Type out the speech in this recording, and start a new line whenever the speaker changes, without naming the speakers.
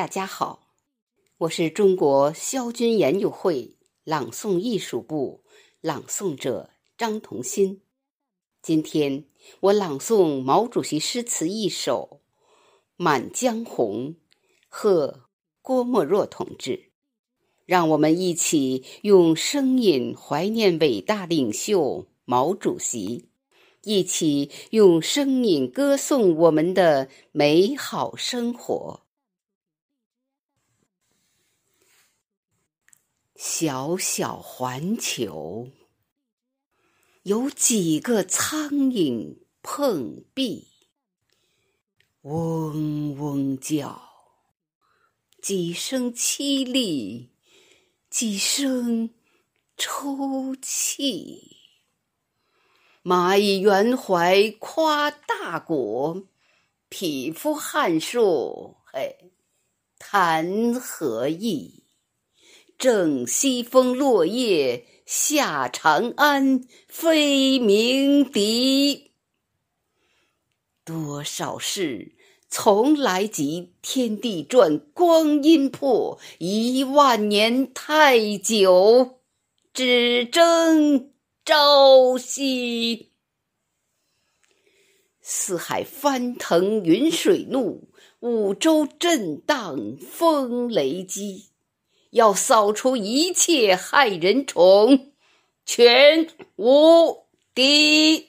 大家好，我是中国萧军研究会朗诵艺术部朗诵者张同新。今天我朗诵毛主席诗词一首《满江红》，贺郭沫若同志。让我们一起用声音怀念伟大领袖毛主席，一起用声音歌颂我们的美好生活。小小环球，有几个苍蝇碰壁，嗡嗡叫，几声凄厉，几声抽泣。蚂蚁圆怀夸大果，匹夫撼树，嘿，谈何易？正西风落叶下长安，飞鸣笛。多少事从来急，天地转，光阴迫，一万年太久，只争朝夕。四海翻腾云水怒，五洲震荡风雷激。要扫除一切害人虫，全无敌。